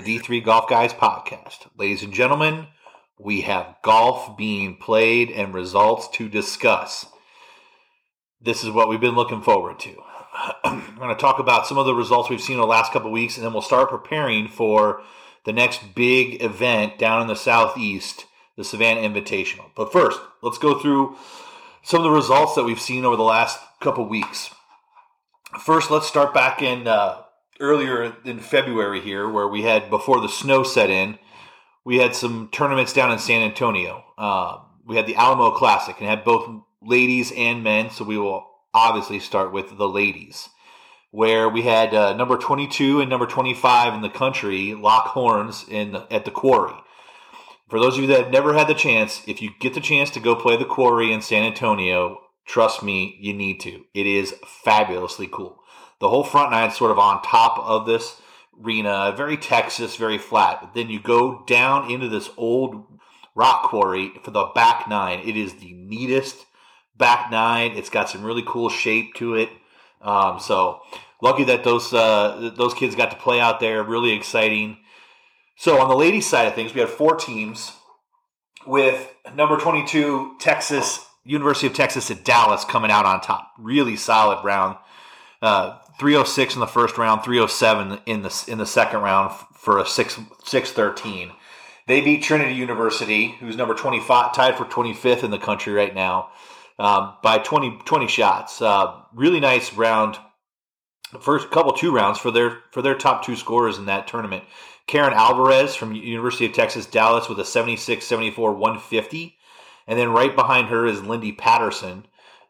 the D3 Golf Guys podcast. Ladies and gentlemen, we have golf being played and results to discuss. This is what we've been looking forward to. We're going to talk about some of the results we've seen in the last couple weeks, and then we'll start preparing for the next big event down in the southeast, the Savannah Invitational. But first, let's go through some of the results that we've seen over the last couple weeks. First, let's start back in uh, earlier in February here, where we had before the snow set in, we had some tournaments down in San Antonio. Uh, we had the Alamo Classic and had both ladies and men. So we will obviously start with the ladies, where we had uh, number 22 and number 25 in the country lock horns in the, at the Quarry. For those of you that have never had the chance, if you get the chance to go play the Quarry in San Antonio, trust me, you need to. It is fabulously cool. The whole front nine sort of on top of this arena, very Texas, very flat. But then you go down into this old rock quarry for the back nine. It is the neatest back nine. It's got some really cool shape to it. Um, so lucky that those uh, those kids got to play out there. Really exciting. So on the ladies' side of things, we had four teams with number 22 Texas University of Texas at Dallas coming out on top. Really solid round. Uh, 306 in the first round, 307 in the in the second round for a 6 613. They beat Trinity University, who's number 25, tied for 25th in the country right now, um, by 20, 20 shots. Uh, really nice round. First couple two rounds for their for their top two scorers in that tournament. Karen Alvarez from University of Texas Dallas with a 76 74 150. And then right behind her is Lindy Patterson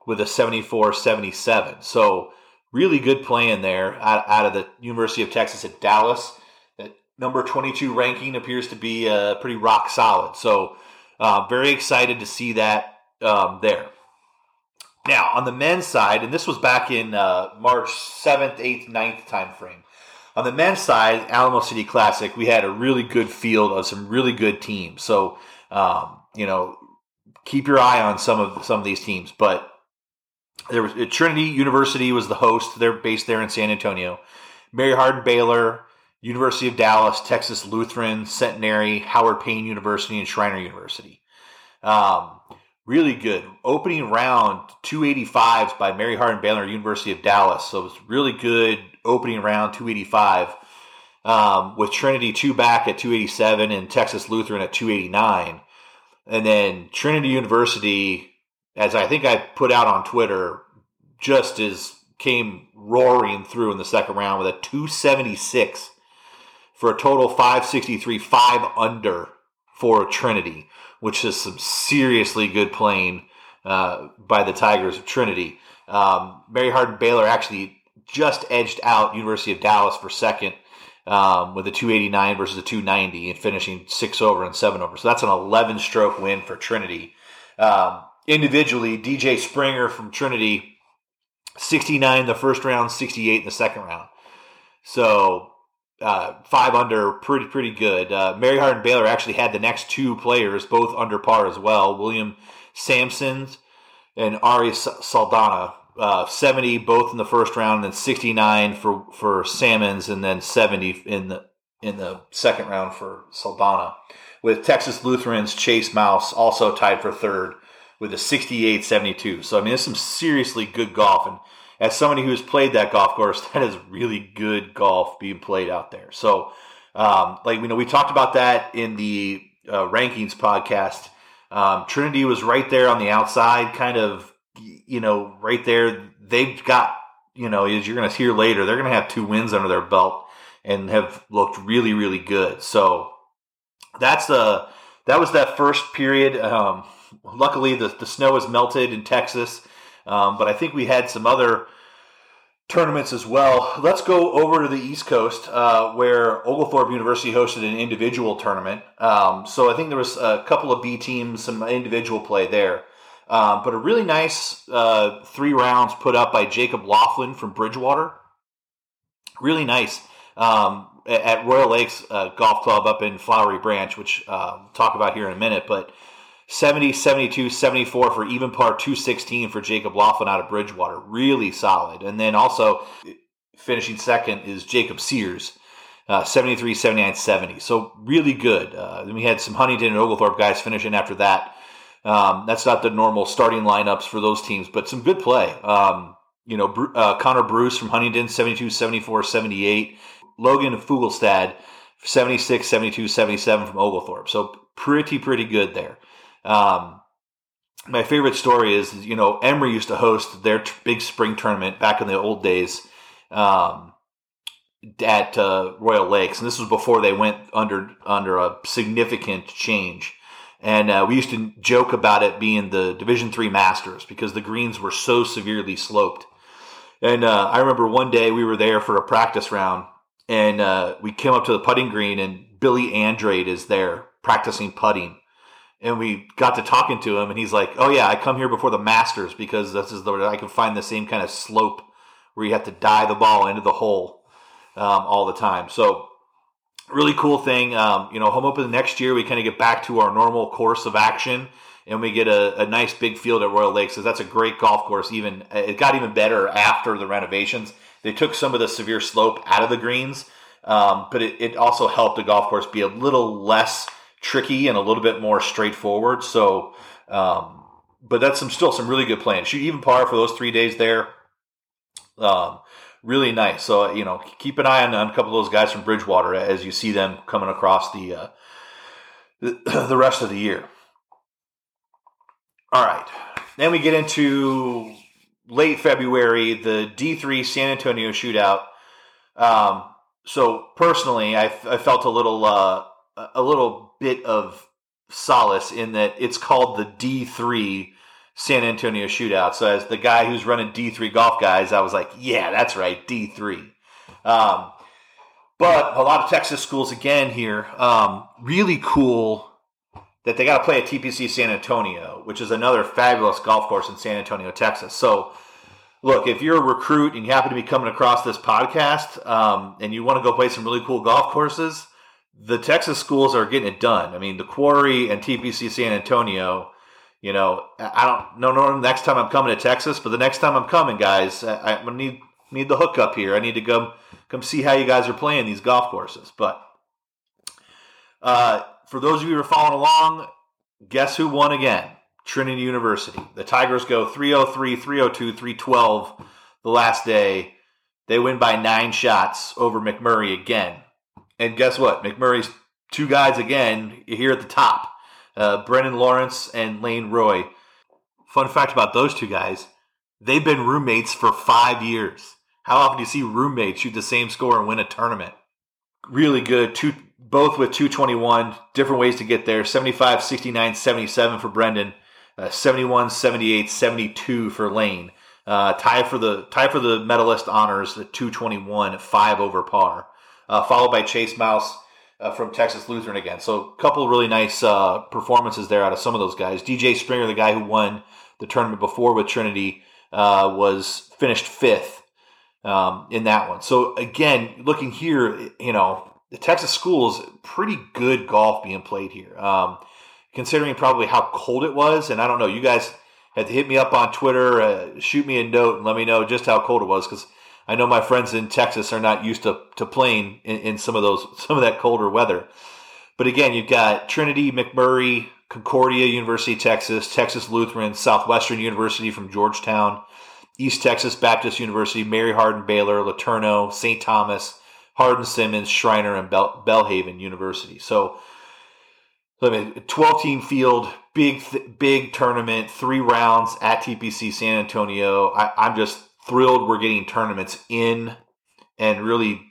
with a 74 77. So really good playing there out, out of the University of Texas at Dallas. That number 22 ranking appears to be uh, pretty rock solid. So, uh, very excited to see that um, there. Now, on the men's side, and this was back in uh, March 7th, 8th, 9th time frame. On the men's side, Alamo City Classic, we had a really good field of some really good teams. So, um, you know, keep your eye on some of some of these teams. But there was Trinity University was the host. They're based there in San Antonio. Mary Hardin Baylor, University of Dallas, Texas Lutheran, Centenary, Howard Payne University, and Schreiner University. Um, really good. Opening round 285s by Mary Hardin Baylor, University of Dallas. So it was really good opening round 285. Um, with Trinity two back at 287 and Texas Lutheran at 289. And then Trinity University as I think I put out on Twitter, just as came roaring through in the second round with a 276 for a total 563, five under for Trinity, which is some seriously good playing uh, by the Tigers of Trinity. Um, Mary Hardin Baylor actually just edged out University of Dallas for second um, with a 289 versus a 290 and finishing six over and seven over. So that's an 11 stroke win for Trinity. Um, individually, DJ Springer from Trinity, 69 in the first round, 68 in the second round. So uh, five under, pretty pretty good. Uh, Mary Hardin Baylor actually had the next two players both under par as well. William Sampson and Ari Saldana, uh, 70 both in the first round, and then 69 for for Salmons, and then 70 in the in the second round for Saldana. With Texas Lutherans, Chase Mouse also tied for third with a 68 72. So, I mean, there's some seriously good golf. And as somebody who's played that golf course, that is really good golf being played out there. So, um, like, you know, we talked about that in the uh, rankings podcast. Um, Trinity was right there on the outside, kind of, you know, right there. They've got, you know, as you're going to hear later, they're going to have two wins under their belt and have looked really, really good. So that's the that was that first period. Um, luckily, the, the snow has melted in Texas, um, but I think we had some other tournaments as well. Let's go over to the East Coast, uh, where Oglethorpe University hosted an individual tournament. Um, so I think there was a couple of B teams, some individual play there. Um, but a really nice uh, three rounds put up by Jacob Laughlin from Bridgewater. Really nice. Um, at Royal Lakes uh, Golf Club up in Flowery Branch, which uh, we'll talk about here in a minute. But 70, 72, 74 for even par 216 for Jacob Laughlin out of Bridgewater. Really solid. And then also finishing second is Jacob Sears. uh, 73, 79, 70. So really good. Uh, then we had some Huntingdon and Oglethorpe guys finishing after that. Um, that's not the normal starting lineups for those teams, but some good play. Um, you know, uh, Connor Bruce from Huntingdon, 72, 74, 78. Logan Fugelstad, 76, 72, 77 from Oglethorpe. So pretty, pretty good there. Um, my favorite story is, you know, Emory used to host their t- big spring tournament back in the old days um, at uh, Royal Lakes, and this was before they went under under a significant change. And uh, we used to joke about it being the Division Three Masters because the greens were so severely sloped. And uh, I remember one day we were there for a practice round, and uh, we came up to the putting green, and Billy Andrade is there practicing putting and we got to talking to him and he's like oh yeah i come here before the masters because this is the i can find the same kind of slope where you have to dive the ball into the hole um, all the time. So really cool thing um, you know home open next year we kind of get back to our normal course of action and we get a, a nice big field at royal lakes so that's a great golf course even it got even better after the renovations. They took some of the severe slope out of the greens um, but it, it also helped the golf course be a little less tricky and a little bit more straightforward. So, um, but that's some still some really good plans. Shoot even par for those three days there. Um, really nice. So you know, keep an eye on, on a couple of those guys from Bridgewater as you see them coming across the uh, the, the rest of the year. All right, then we get into late February, the D3 San Antonio shootout. Um, so personally, I, I felt a little uh, a little bit of solace in that it's called the D3 San Antonio Shootout. So as the guy who's running D3 golf guys, I was like, yeah, that's right, D3. Um, but a lot of Texas schools again here, um, really cool that they got to play at TPC San Antonio, which is another fabulous golf course in San Antonio, Texas. So look, if you're a recruit and you happen to be coming across this podcast um, and you want to go play some really cool golf courses, the Texas schools are getting it done. I mean, the Quarry and TPC San Antonio. You know, I don't know no, next time I'm coming to Texas, but the next time I'm coming, guys, I, I need need the hookup here. I need to come come see how you guys are playing these golf courses. But uh, for those of you who are following along, guess who won again? Trinity University. The Tigers go 303, 302, 312 the last day. They win by nine shots over McMurry again. And guess what? McMurry's two guys again here at the top uh, Brennan Lawrence and Lane Roy. Fun fact about those two guys they've been roommates for five years. How often do you see roommates shoot the same score and win a tournament? Really good. Two, both with 221, different ways to get there 75, 69, 77 for Brendan, uh, 71, 78, 72 for Lane. Uh, tie for the tie for the medalist honors at 221, five over par uh, followed by Chase Mouse uh, from Texas Lutheran again. So a couple really nice uh, performances there out of some of those guys. DJ Springer, the guy who won the tournament before with Trinity, uh, was finished fifth um, in that one. So again, looking here, you know, the Texas schools, pretty good golf being played here. Um, considering probably how cold it was, and I don't know, you guys had to hit me up on Twitter, uh, shoot me a note, and let me know just how cold it was because I know my friends in Texas are not used to, to playing in, in some of those some of that colder weather. But again, you've got Trinity, McMurry, Concordia University, Texas, Texas Lutheran, Southwestern University from Georgetown, East Texas Baptist University, Mary Hardin Baylor, LeTourneau, St. Thomas, Hardin Simmons, Schreiner, and Bell, Belhaven University. So, I mean, 12 team field, big, big tournament, three rounds at TPC San Antonio. I, I'm just thrilled we're getting tournaments in and really,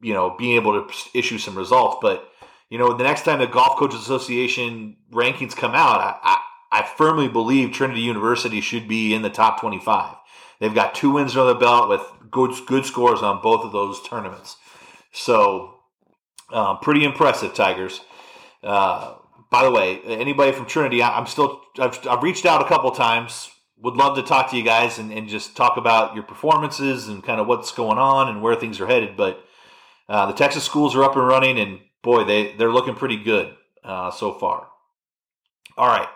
you know, being able to issue some results. But, you know, the next time the Golf Coaches Association rankings come out, I, I, I firmly believe Trinity University should be in the top 25. They've got two wins on the belt with good, good scores on both of those tournaments. So, uh, pretty impressive, Tigers. Uh, by the way, anybody from Trinity, I'm still, I've, I've reached out a couple times would love to talk to you guys and, and just talk about your performances and kind of what's going on and where things are headed. But uh, the Texas schools are up and running, and boy, they they're looking pretty good uh, so far. All right,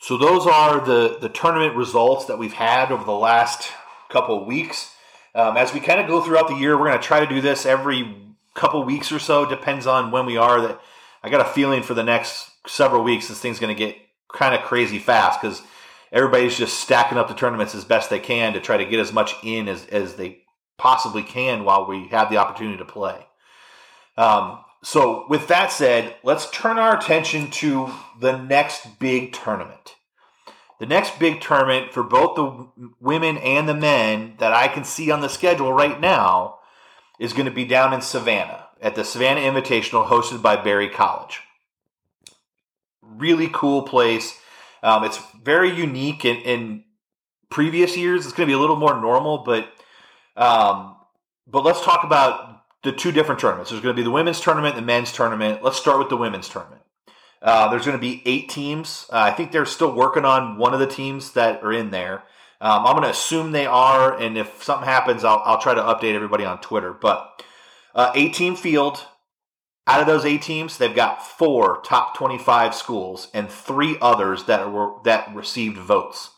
so those are the the tournament results that we've had over the last couple of weeks. Um, as we kind of go throughout the year, we're going to try to do this every couple weeks or so, depends on when we are. That I got a feeling for the next several weeks, this thing's going to get kind of crazy fast because everybody's just stacking up the tournaments as best they can to try to get as much in as, as they possibly can while we have the opportunity to play. Um, so, with that said, let's turn our attention to the next big tournament. The next big tournament for both the women and the men that I can see on the schedule right now is going to be down in Savannah at the Savannah Invitational hosted by Berry College. Really cool place. Um, it's very unique in, in, previous years. It's going to be a little more normal, but um, but let's talk about the two different tournaments. There's going to be the women's tournament and the men's tournament. Let's start with the women's tournament. Uh, there's going to be eight teams. Uh, I think they're still working on one of the teams that are in there. Um, I'm going to assume they are, and if something happens, I'll, I'll try to update everybody on Twitter. But uh, eight team field. Out of those eight teams, they've got four top 25 schools and three others that were that received votes.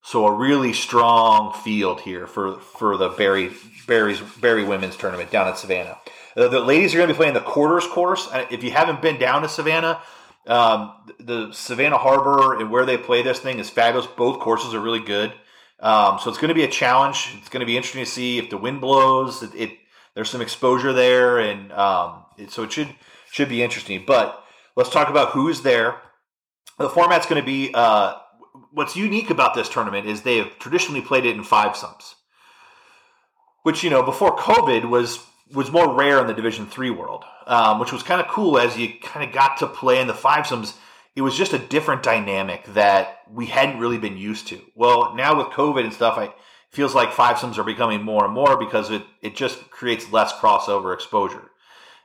So a really strong field here for for the Berry Berry's Berry women's tournament down at Savannah. The, the ladies are going to be playing the quarters course. If you haven't been down to Savannah, um, the Savannah Harbor and where they play this thing is fabulous. Both courses are really good. Um, so it's going to be a challenge. It's going to be interesting to see if the wind blows. It, it there's some exposure there, and um, it, so it should should be interesting. But let's talk about who's there. The format's going to be uh, what's unique about this tournament is they have traditionally played it in fivesomes, which you know before COVID was was more rare in the Division Three world, um, which was kind of cool as you kind of got to play in the fivesomes. It was just a different dynamic that we hadn't really been used to. Well, now with COVID and stuff, I feels like fivesomes are becoming more and more because it it just creates less crossover exposure.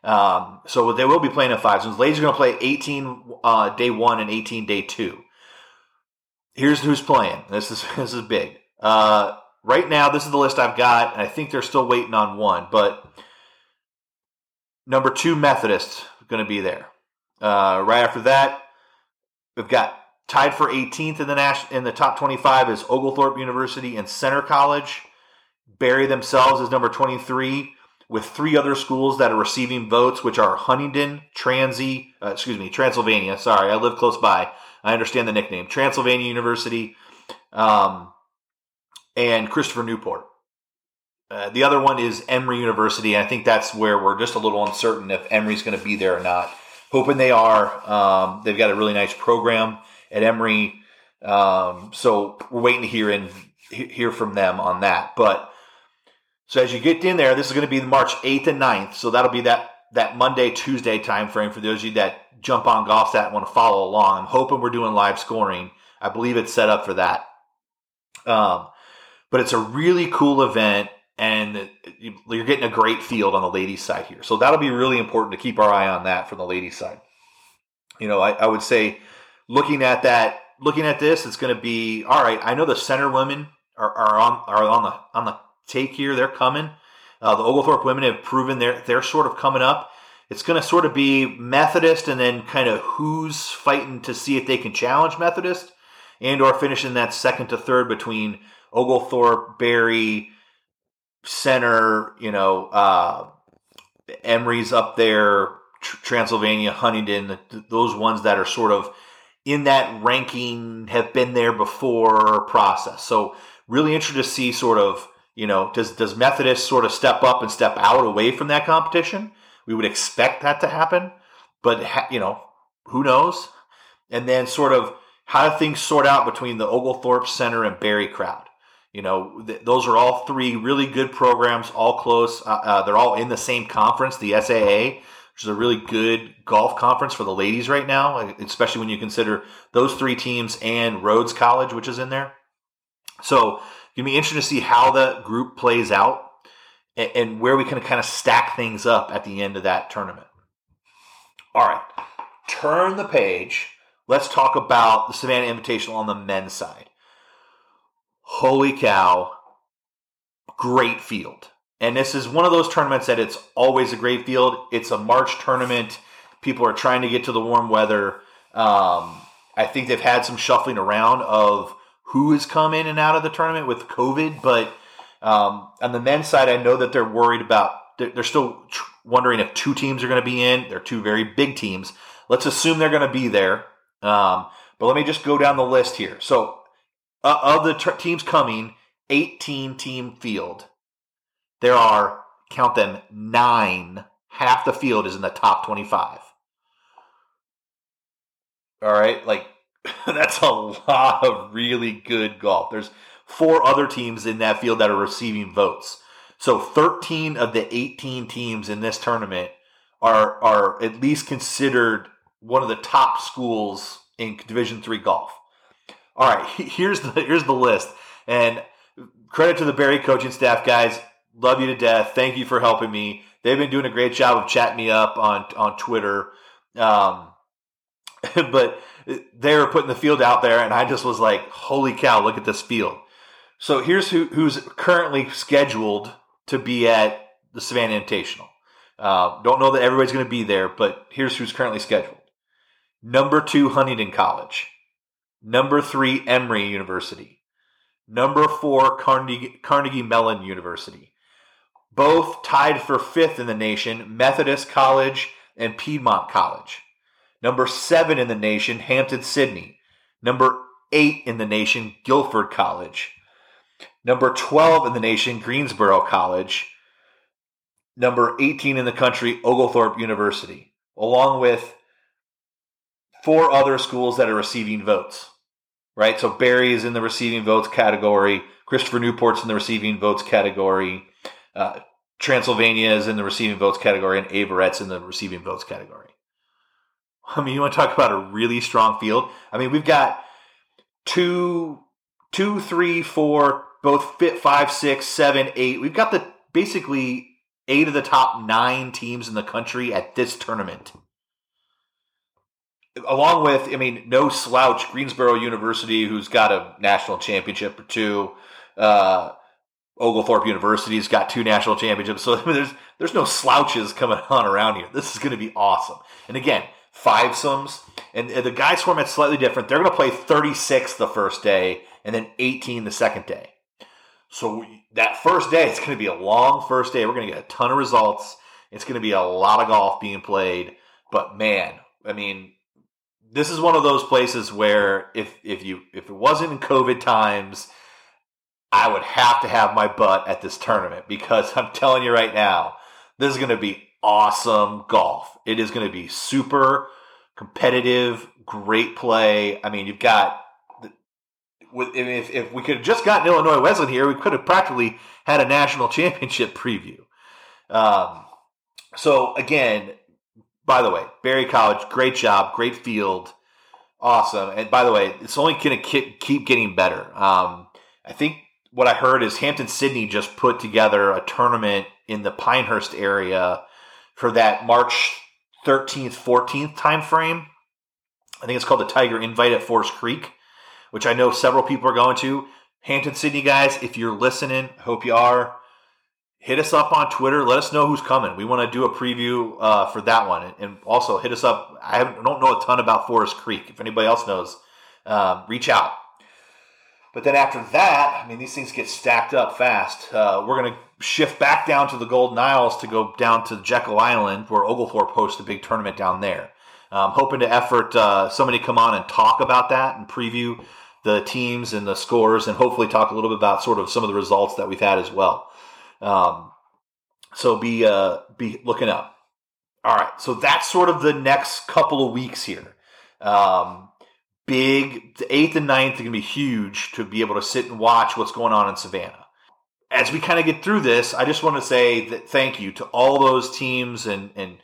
Um, so they will be playing in fivesomes. Ladies are going to play 18 uh, day one and 18 day two. Here's who's playing. This is this is big. Uh, right now, this is the list I've got, and I think they're still waiting on one. But number two Methodist going to be there. Uh, right after that, we've got tied for 18th in the Nash, in the top 25 is Oglethorpe University and Centre College. Berry themselves is number 23 with three other schools that are receiving votes, which are Huntingdon, Transy, uh, excuse me, Transylvania. Sorry, I live close by. I understand the nickname. Transylvania University um, and Christopher Newport. Uh, the other one is Emory University. I think that's where we're just a little uncertain if Emory's going to be there or not. Hoping they are. Um, they've got a really nice program at Emory, um, so we're waiting to hear in hear from them on that. But so as you get in there, this is going to be the March 8th and 9th. So that'll be that that Monday, Tuesday time frame for those of you that jump on GolfStat and want to follow along. I'm hoping we're doing live scoring. I believe it's set up for that. Um, but it's a really cool event and you're getting a great field on the ladies side here. So that'll be really important to keep our eye on that from the ladies side. You know, I, I would say looking at that, looking at this, it's going to be all right. I know the Centre women are, are on are on the on the take here. They're coming. Uh, the Oglethorpe women have proven they're they're sort of coming up. It's going to sort of be Methodist, and then kind of who's fighting to see if they can challenge Methodist, and or finishing that second to third between Oglethorpe, Berry, Centre. You know, uh, Emory's up there, Transylvania, Huntingdon. Those ones that are sort of in that ranking have been there before process. So really interested to see sort of, you know, does does Methodist sort of step up and step out away from that competition? We would expect that to happen, but ha- you know, who knows? And then sort of how do things sort out between the Oglethorpe Centre and Berry crowd? You know, th- those are all three really good programs, all close. Uh, uh, they're all in the same conference, the SAA which is a really good golf conference for the ladies right now, uh, especially when you consider those three teams and Rhodes College, which is in there. So it'll be interesting to see how the group plays out and, and where we can kind of stack things up at the end of that tournament. All right, turn the page. Let's talk about the Savannah Invitational on the men's side. Holy cow, great field. And this is one of those tournaments that it's always a great field. It's a March tournament. People are trying to get to the warm weather. Um, I think they've had some shuffling around of who has come in and out of the tournament with COVID, but um, on the men's side, I know that they're worried about they're, they're still tr- wondering if two teams are going to be in. They're two very big teams. Let's assume they're going to be there. Um, but let me just go down the list here. So, uh, of the teams coming, 18 team field, there are, count them, nine. Half the field is in the top 25. All right. Like, that's a lot of really good golf. There's four other teams in that field that are receiving votes. So 13 of the 18 teams in this tournament are are at least considered one of the top schools in Division 3 golf. All right, here's the here's the list. And credit to the Berry coaching staff guys. Love you to death. Thank you for helping me. They've been doing a great job of chatting me up on on Twitter. Um, but they were putting the field out there, and I just was like, "Holy cow! Look at this field!" So here's who, who's currently scheduled to be at the Savannah Invitational. Uh, don't know that everybody's going to be there, but here's who's currently scheduled. Number two, Huntingdon College. Number three, Emory University. Number four, Carnegie, Carnegie Mellon University. Both tied for fifth in the nation, Methodist College and Piedmont College. Number seven in the nation, Hampden-Sydney. Number eight in the nation, Guilford College. Number 12 in the nation, Greensboro College. Number 18 in the country, Oglethorpe University, along with four other schools that are receiving votes. Right? So Berry is in the receiving votes category. Christopher Newport's in the receiving votes category. Uh, Transylvania is in the receiving votes category, and Averett's in the receiving votes category. I mean, you want to talk about a really strong field? I mean, we've got two, two, three, four, both fit five, six, seven, eight. We've got the basically eight of the top nine teams in the country at this tournament. Along with, I mean, no slouch, Greensboro University, who's got a national championship or two. Uh, Oglethorpe University's got two national championships. So I mean, there's there's no slouches coming on around here. This is going to be awesome. And again, fivesomes, and the guys format's slightly different. They're going to play 36 the first day, and then 18 the second day. So that first day, it's going to be a long first day. We're going to get a ton of results. It's going to be a lot of golf being played. But man, I mean, this is one of those places where if if you if it wasn't in COVID times, I would have to have my butt at this tournament because I'm telling you right now, this is going to be awesome golf. It is going to be super competitive, great play. I mean, you've got if, if we could have just gotten Illinois Wesleyan here, we could have practically had a national championship preview. Um, so again, by the way, Berry College, great job, great field, awesome. And by the way, it's only going to keep getting better. Um, I think what I heard is Hampden-Sydney just put together a tournament in the Pinehurst area for that March 13th, 14th time frame. I think it's called the Tiger Invite at Forest Creek which I know several people are going to. Hampden-Sydney guys, if you're listening, hope you are. Hit us up on Twitter. Let us know who's coming. We want to do a preview uh, for that one, and also hit us up. I don't know a ton about Forest Creek. If anybody else knows, um, reach out. But then after that, I mean, these things get stacked up fast. Uh, we're going to shift back down to the Golden Isles to go down to Jekyll Island, where Oglethorpe hosts a big tournament down there. Um, hoping to effort uh, somebody come on and talk about that and preview the teams and the scores, and hopefully talk a little bit about sort of some of the results that we've had as well. Um, so be uh, be looking up. All right, so that's sort of the next couple of weeks here. Um, big, the eighth and ninth are going to be huge to be able to sit and watch what's going on in Savannah. As we kind of get through this, I just want to say that thank you to all those teams and and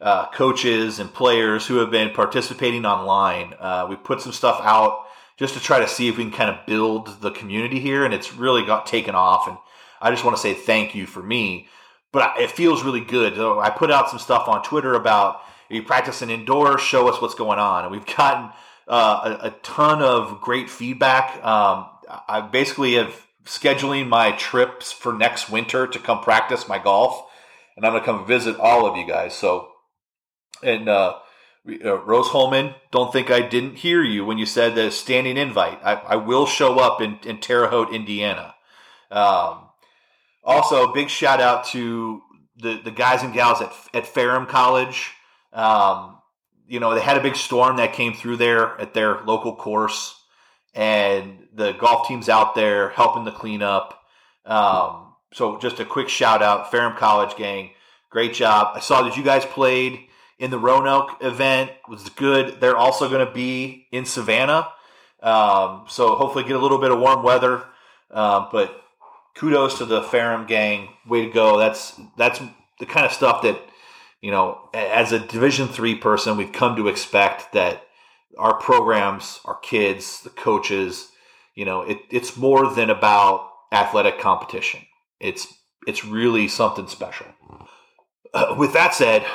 uh, coaches and players who have been participating online. Uh, we put some stuff out just to try to see if we can kind of build the community here, and it's really got taken off. And I just want to say thank you for me, but it feels really good. I put out some stuff on Twitter about are you practicing indoors? Show us what's going on, and we've gotten uh, a, a, ton of great feedback. Um, I basically have scheduling my trips for next winter to come practice my golf, and I'm going to come visit all of you guys. So, and uh, uh, Rose-Hulman, don't think I didn't hear you when you said the standing invite. I, I will show up in, in Terre Haute, Indiana. Um, also, big shout out to the the guys and gals at at Ferrum College. Um, you know, they had a big storm that came through there at their local course, and the golf team's out there helping the cleanup. Um, so just a quick shout out, Ferrum College gang, great job. I saw that you guys played in the Roanoke event was good. They're also going to be in Savannah, um, so hopefully get a little bit of warm weather. Uh, but kudos to the Ferrum gang, way to go. That's that's the kind of stuff that you know, as a Division three person, we've come to expect that our programs, our kids, the coaches, you know, it, it's more than about athletic competition. It's it's really something special. Uh, with that said,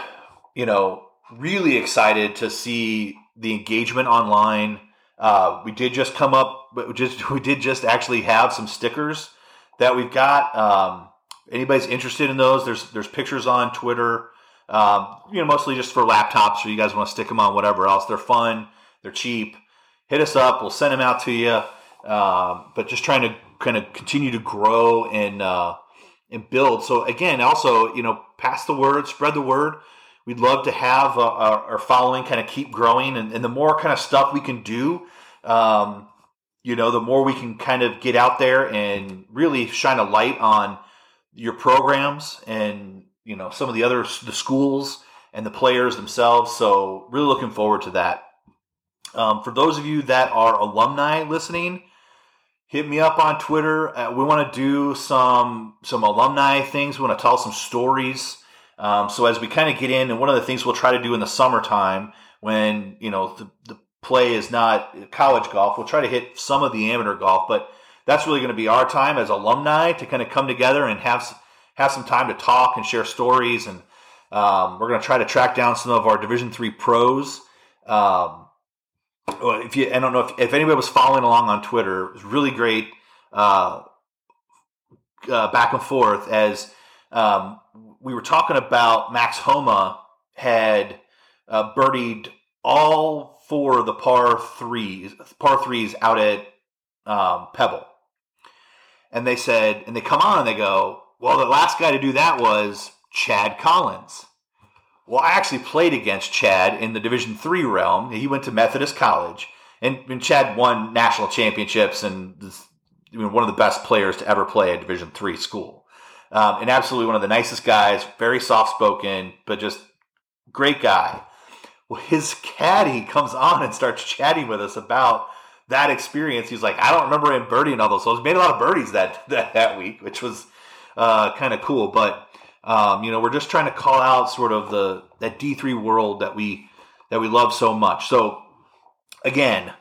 you know, really excited to see the engagement online. Uh, we did just come up, we just we did just actually have some stickers that we've got. Um, anybody's interested in those? There's there's pictures on Twitter. Um, you know, mostly just for laptops, or you guys want to stick them on whatever else. They're fun. They're cheap. Hit us up. We'll send them out to you. Um, but just trying to kind of continue to grow and uh, and build. So again, also you know, pass the word, spread the word. We'd love to have uh, our following kind of keep growing, and, and, the more kind of stuff we can do, um, you know, the more we can kind of get out there and really shine a light on your programs and you know some of the other the schools and the players themselves. So really looking forward to that. Um, for those of you that are alumni listening, hit me up on Twitter. Uh, we want to do some some alumni things. We want to tell some stories. Um, so as we kind of get in, and one of the things we'll try to do in the summertime when you know the, the play is not college golf, we'll try to hit some of the amateur golf, but that's really going to be our time as alumni to kind of come together and have have some time to talk and share stories. And um, we're going to try to track down some of our Division three pros. Um, if you, I don't know if, if anybody was following along on Twitter, it was really great uh, uh, back and forth as um, we were talking about Max Homa had uh, birdied all four of the par threes, par threes out at um, Pebble, and they said, and they come on and they go, well, the last guy to do that was Chad Collins. Well, I actually played against Chad in the Division three realm. He went to Methodist College, and, and Chad won national championships and was one of the best players to ever play at Division three school. Um, and absolutely one of the nicest guys, very soft spoken, but just great guy. Well, his caddy comes on and starts chatting with us about that experience. He's like, I don't remember him birdieing all those holes. He made a lot of birdies that that, that week, which was uh, kind of cool. But um, you know, we're just trying to call out sort of the that D three world that we that we love so much. So again,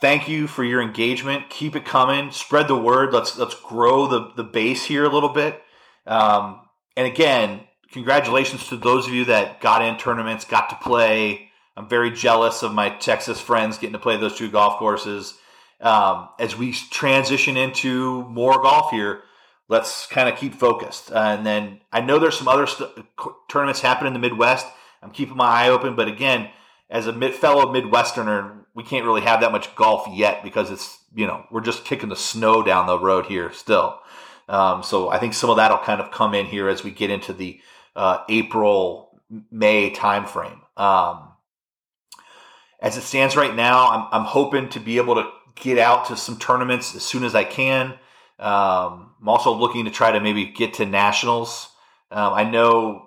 thank you for your engagement. Keep it coming. Spread the word. Let's let's grow the the base here a little bit. Um, and again, congratulations to those of you that got in tournaments, got to play. I'm very jealous of my Texas friends getting to play those two golf courses. Um, as we transition into more golf here, let's kind of keep focused. Uh, and then I know there's some other st- tournaments happening in the Midwest. I'm keeping my eye open, but again, as a mid- fellow Midwesterner, we can't really have that much golf yet because it's you know we're just kicking the snow down the road here still. Um, so I think some of that'll kind of come in here as we get into the uh, April May timeframe. Um, as it stands right now, I'm, I'm hoping to be able to get out to some tournaments as soon as I can. Um, I'm also looking to try to maybe get to nationals. Um, I know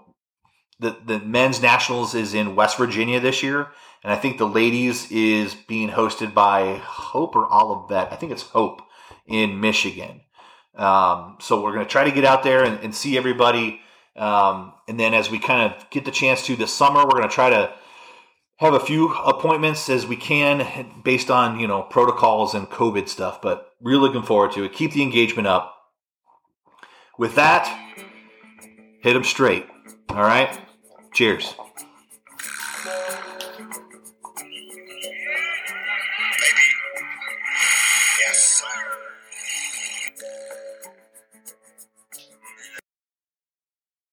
the the men's nationals is in West Virginia this year, and I think the ladies is being hosted by Hope or Olivet. I think it's Hope in Michigan. Um, so we're going to try to get out there and, and see everybody. Um, and then as we kind of get the chance to this summer, we're going to try to have a few appointments as we can based on you know protocols and covid stuff but really looking forward to it keep the engagement up with that hit them straight. All right? Cheers